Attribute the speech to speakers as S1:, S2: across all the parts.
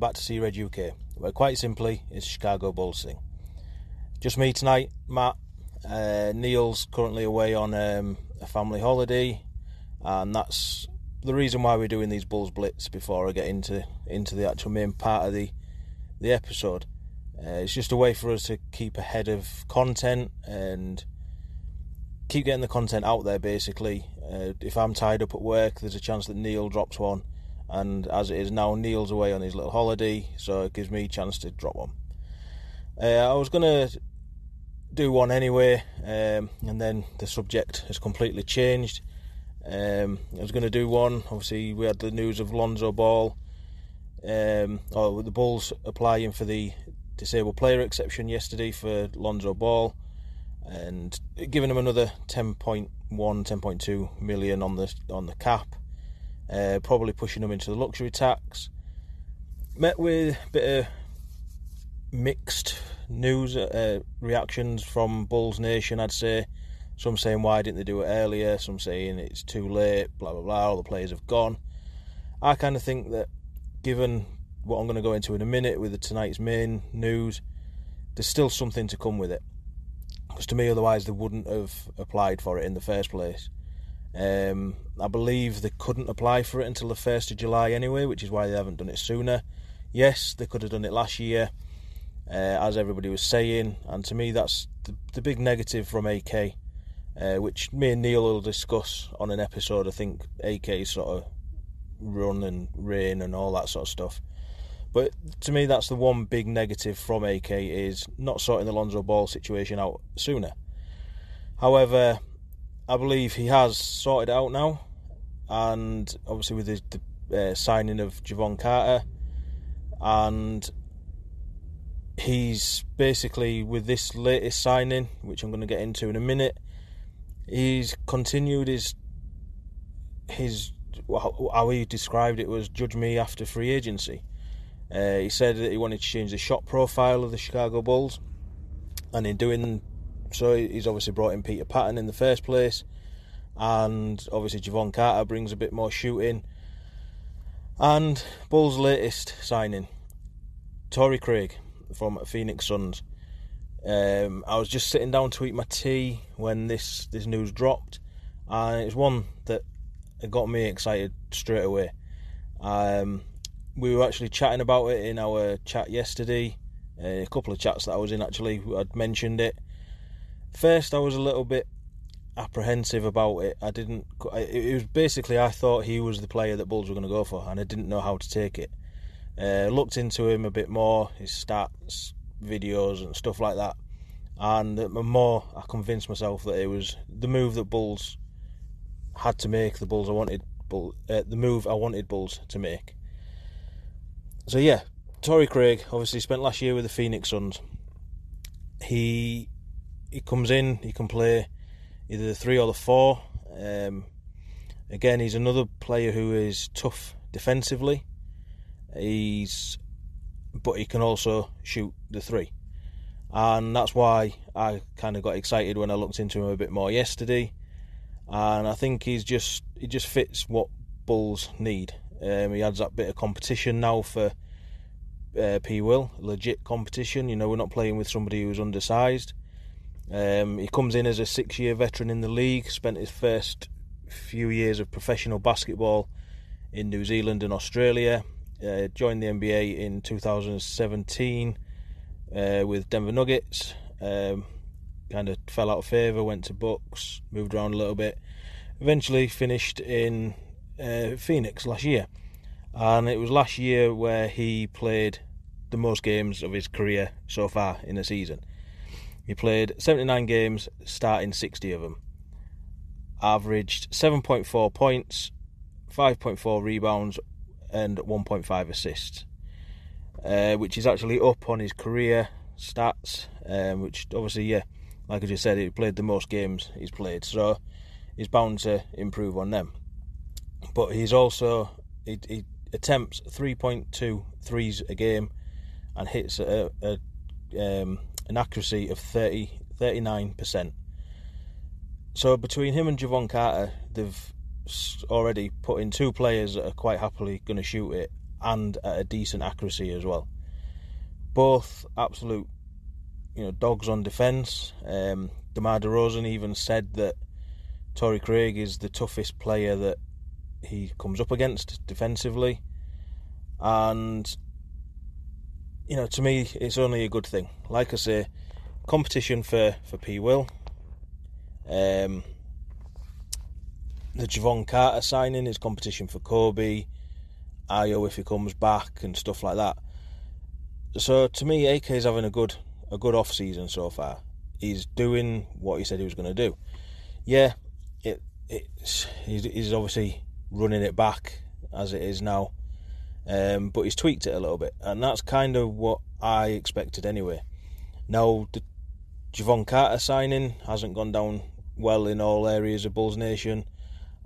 S1: Welcome back to See Red UK, where quite simply is Chicago Bulls thing. Just me tonight, Matt. Uh, Neil's currently away on um, a family holiday, and that's the reason why we're doing these Bulls Blitz before I get into into the actual main part of the the episode. Uh, it's just a way for us to keep ahead of content and keep getting the content out there. Basically, uh, if I'm tied up at work, there's a chance that Neil drops one, and as it is now, Neil's away on his little holiday, so it gives me a chance to drop one. Uh, I was gonna do one anyway, um, and then the subject has completely changed. Um, I was going to do one. Obviously, we had the news of Lonzo Ball, um, or the Bulls applying for the disabled player exception yesterday for Lonzo Ball, and giving him another 10.1, 10.2 million on the on the cap. Uh, probably pushing them into the luxury tax. Met with a bit of mixed news uh, reactions from Bulls Nation. I'd say some saying why didn't they do it earlier? Some saying it's too late. Blah blah blah. All the players have gone. I kind of think that given what I'm going to go into in a minute with tonight's main news, there's still something to come with it. Because to me, otherwise they wouldn't have applied for it in the first place. Um, I believe they couldn't apply for it until the first of July anyway, which is why they haven't done it sooner. Yes, they could have done it last year, uh, as everybody was saying, and to me that's the, the big negative from AK uh, which me and Neil will discuss on an episode. I think AK sort of run and rain and all that sort of stuff. But to me, that's the one big negative from AK is not sorting the Lonzo Ball situation out sooner. However, I believe he has sorted out now, and obviously with the, the uh, signing of Jevon Carter, and he's basically with this latest signing, which I'm going to get into in a minute he's continued his his how he described it was judge me after free agency. Uh, he said that he wanted to change the shot profile of the Chicago Bulls, and in doing so, he's obviously brought in Peter Patton in the first place, and obviously Jevon Carter brings a bit more shooting. And Bulls' latest signing, Torrey Craig from Phoenix Suns. Um, I was just sitting down to eat my tea when this, this news dropped, and it's one that got me excited straight away. Um, we were actually chatting about it in our chat yesterday. Uh, a couple of chats that I was in actually had mentioned it. First, I was a little bit apprehensive about it. I didn't. It was basically I thought he was the player that Bulls were going to go for, and I didn't know how to take it. Uh, looked into him a bit more, his stats, videos and stuff like that. And the more I convinced myself that it was the move that Bulls had to make, the Bulls I wanted, Bull, uh, the move I wanted Bulls to make. So yeah, Torrey Craig obviously spent last year with the Phoenix Suns. He he comes in, he can play either the three or the four. Um, again, he's another player who is tough defensively. He's but he can also shoot the three. And that's why I kind of got excited when I looked into him a bit more yesterday. And I think he's just he just fits what Bulls need. Um, he adds that bit of competition now for uh, P. Will, legit competition. You know, we're not playing with somebody who's undersized. Um, he comes in as a six-year veteran in the league. Spent his first few years of professional basketball in New Zealand and Australia. Uh, joined the NBA in 2017 uh, with Denver Nuggets. Um, kind of fell out of favour, went to Bucks, moved around a little bit. Eventually finished in uh, Phoenix last year. And it was last year where he played the most games of his career so far in a season. He played 79 games, starting 60 of them. Averaged 7.4 points, 5.4 rebounds, and 1.5 assists, uh, which is actually up on his career stats. Um, which obviously, yeah, like I just said, he played the most games he's played, so he's bound to improve on them. But he's also he, he attempts 3.2 threes a game and hits a, a um, an accuracy of 30 39%. So between him and Jevon Carter, they've already put in two players that are quite happily going to shoot it and at a decent accuracy as well. Both absolute, you know, dogs on defence. Um, DeMar DeRozan even said that Torrey Craig is the toughest player that he comes up against defensively, and you know, to me, it's only a good thing. Like I say, competition for for P Will. Um, the Jevon Carter signing is competition for Coby, Ayo if he comes back and stuff like that. So to me, AK is having a good a good off season so far. He's doing what he said he was going to do. Yeah, it it's he's, he's obviously running it back as it is now, um, but he's tweaked it a little bit, and that's kind of what I expected anyway. Now the Jevon Carter signing hasn't gone down well in all areas of Bulls Nation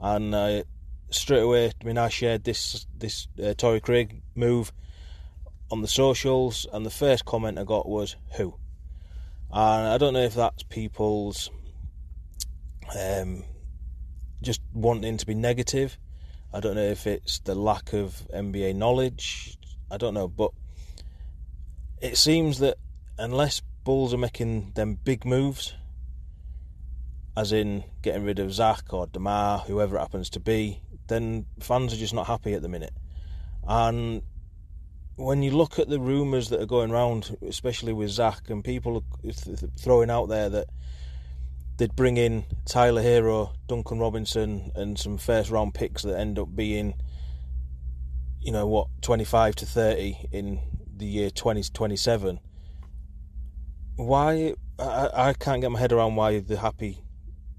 S1: and uh, straight away, I mean, I shared this this uh, Torrey Craig move on the socials, and the first comment I got was "Who?" And I don't know if that's people's um, just wanting to be negative. I don't know if it's the lack of NBA knowledge. I don't know, but it seems that unless Bulls are making them big moves, as in getting rid of Zach or Demar, whoever it happens to be, then fans are just not happy at the minute. And when you look at the rumours that are going around, especially with Zach, and people throwing out there that they'd bring in Tyler Herro, Duncan Robinson, and some first round picks that end up being, you know, what, 25 to 30 in the year 2027. Why? I, I can't get my head around why they're happy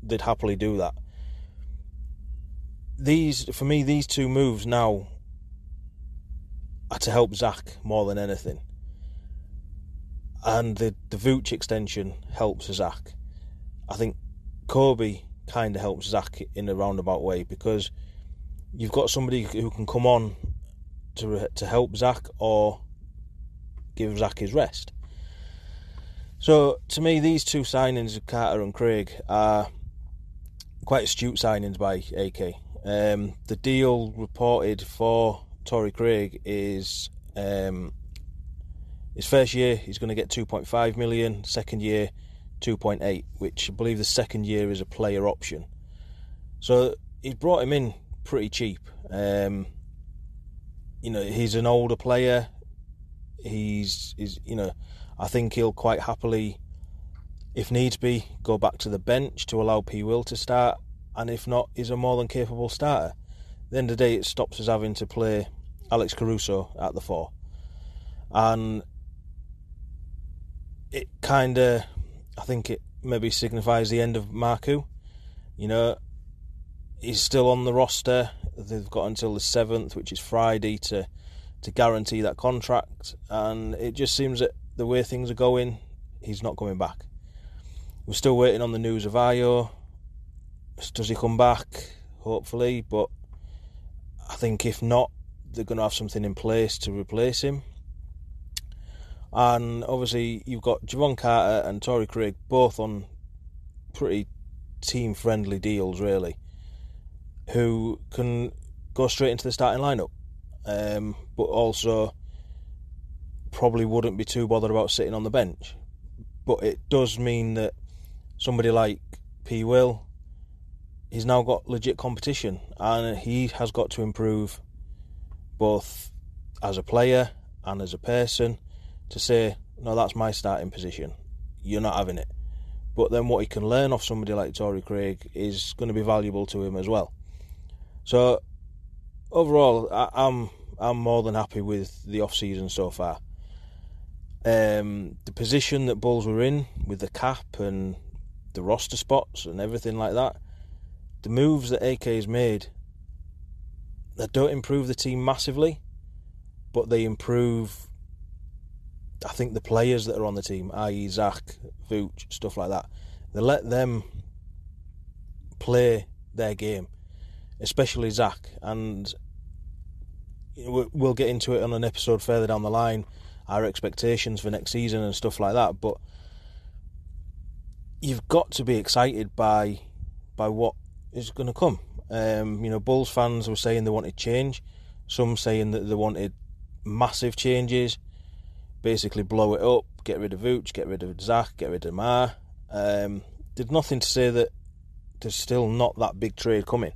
S1: they'd happily do that. These, for me, these two moves now are to help Zach more than anything. And the, the Vooch extension helps Zach. I think Coby kind of helps Zach in a roundabout way because you've got somebody who can come on to to help Zach or give Zach his rest. So to me, these two signings of Carter and Craig are quite astute signings by AK. Um, the deal reported for Torrey Craig is um, his first year he's going to get 2.5 million, second year 2.8, which I believe the second year is a player option. So he's brought him in pretty cheap. Um, you know, he's an older player. He's, he's, you know, I think he'll quite happily if needs be, go back to the bench to allow P. Will to start, and if not, he's a more than capable starter. At the end of the day, it stops us having to play Alex Caruso at the four, and it kind of, I think it maybe signifies the end of Marko. You know, he's still on the roster. They've got until the seventh, which is Friday, to to guarantee that contract, and it just seems that the way things are going, he's not coming back. We're still waiting on the news of Ayo. Does he come back? Hopefully, but I think if not, they're going to have something in place to replace him. And obviously, you've got Jevon Carter and Torrey Craig both on pretty team friendly deals, really, who can go straight into the starting lineup, um, but also probably wouldn't be too bothered about sitting on the bench. But it does mean that somebody like P. Will, he's now got legit competition and he has got to improve both as a player and as a person to say, no, that's my starting position. You're not having it. But then what he can learn off somebody like Torrey Craig is going to be valuable to him as well. So overall, I, am I'm, I'm more than happy with the off season so far. Um, the position that Bulls were in with the cap and the roster spots and everything like that. The moves that AK has made that don't improve the team massively, but they improve. I think the players that are on the team, i.e., Zach, Vooch, stuff like that, they let them play their game, especially Zach. And we'll get into it on an episode further down the line, our expectations for next season and stuff like that. But you've got to be excited by by what is going to come. Um, you know, Bulls fans were saying they wanted change. Some saying that they wanted massive changes, basically blow it up, get rid of Vooch, get rid of Zach, get rid of Ma. Um, there's nothing to say that there's still not that big trade coming.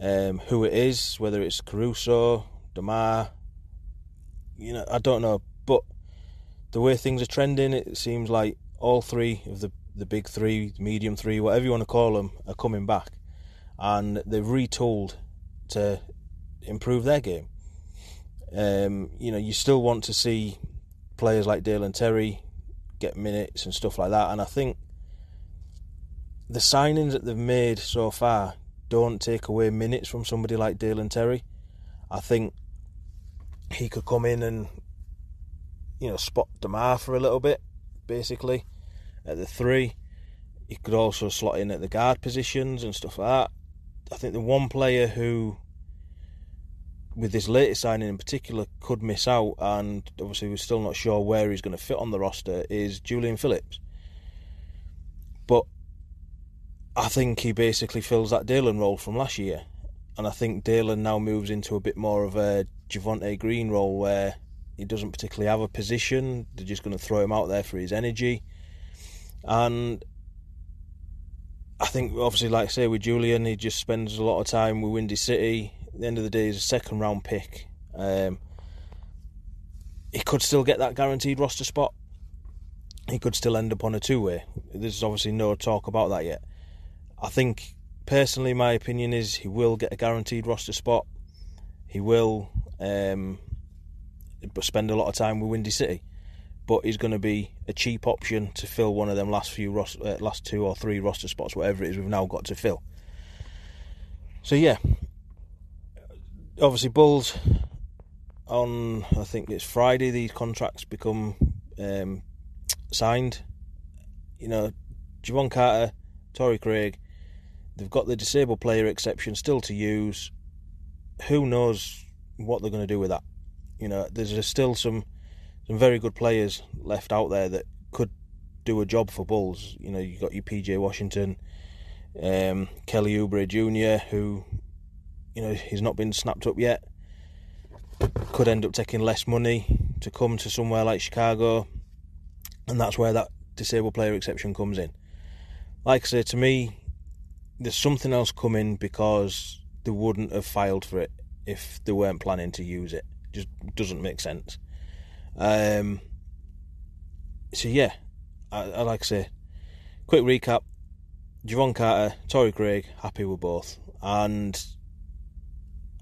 S1: Um, who it is, whether it's Caruso, Demar, you know, I don't know. But the way things are trending, it seems like all three of the the big three, medium three, whatever you want to call them, are coming back, and they've retooled to improve their game. Um, you know, you still want to see players like Dalen Terry get minutes and stuff like that, and I think the signings that they've made so far don't take away minutes from somebody like Dalen Terry. I think he could come in and you know spot Demar for a little bit, basically at the three. He could also slot in at the guard positions and stuff like that. I think the one player who, with this latest signing in particular, could miss out, and obviously we're still not sure where he's going to fit on the roster, is Julian Phillips. But I think he basically fills that Dalen role from last year. And I think Dalen now moves into a bit more of a Javonte Green role where he doesn't particularly have a position. They're just going to throw him out there for his energy. And I think, obviously, like I say, with Julian, he just spends a lot of time with Windy City. At the end of the day, he's a second round pick. Um, he could still get that guaranteed roster spot. He could still end up on a two way. There's obviously no talk about that yet. I think personally, my opinion is he will get a guaranteed roster spot. He will um, spend a lot of time with Windy City, but he's going to be a cheap option to fill one of them last few uh, last two or three roster spots, whatever it is we've now got to fill. So yeah, obviously Bulls on I think it's Friday these contracts become um, signed. You know, Jevon Carter, Torrey Craig, They've got the disabled player exception still to use. Who knows what they're going to do with that? You know, there's still some some very good players left out there that could do a job for Bulls. You know, you've got your PJ Washington, um, Kelly Oubre Jr., who, you know, he's not been snapped up yet. Could end up taking less money to come to somewhere like Chicago, and that's where that disabled player exception comes in. Like I say, to me, there's something else coming because they wouldn't have filed for it if they weren't planning to use it. Just doesn't make sense. Um, so yeah, I, I like to say, quick recap: Jevon Carter, Torrey Craig, happy with both, and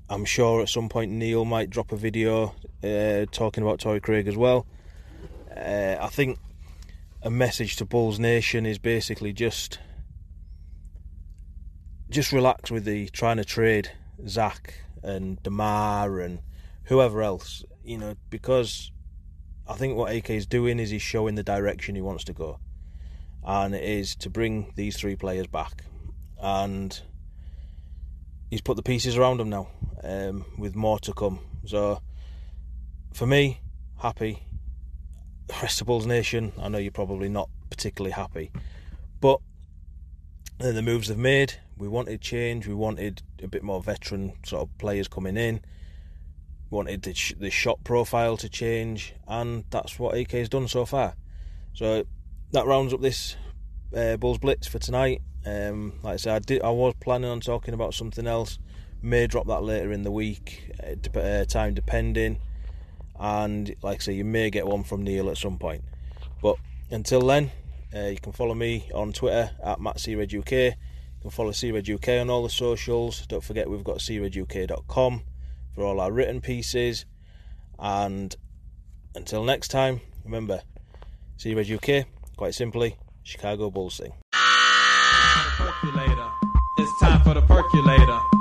S1: I'm sure at some point Neil might drop a video uh, talking about Torrey Craig as well. Uh, I think a message to Bulls Nation is basically just just relax with the trying to trade Zach and Demar and whoever else, you know, because I think what AK is doing is he's showing the direction he wants to go, and it is to bring these three players back, and he's put the pieces around him now, um, with more to come. So, for me, happy. Rest of Bulls Nation, I know you're probably not particularly happy, but the moves they've made, we wanted change. We wanted a bit more veteran sort of players coming in. Wanted the, sh- the shot profile to change, and that's what AK has done so far. So that rounds up this uh, Bulls Blitz for tonight. Um, like I said, I did. I was planning on talking about something else. May drop that later in the week, uh, uh time depending. And like I say, you may get one from Neil at some point. But until then, uh, you can follow me on Twitter at MattCRedUK. You can follow See Red UK on all the socials. Don't forget we've got seereduk.com for all our written pieces. And until next time, remember, See Red UK, quite simply, Chicago Bulls thing.
S2: It's time for the percolator.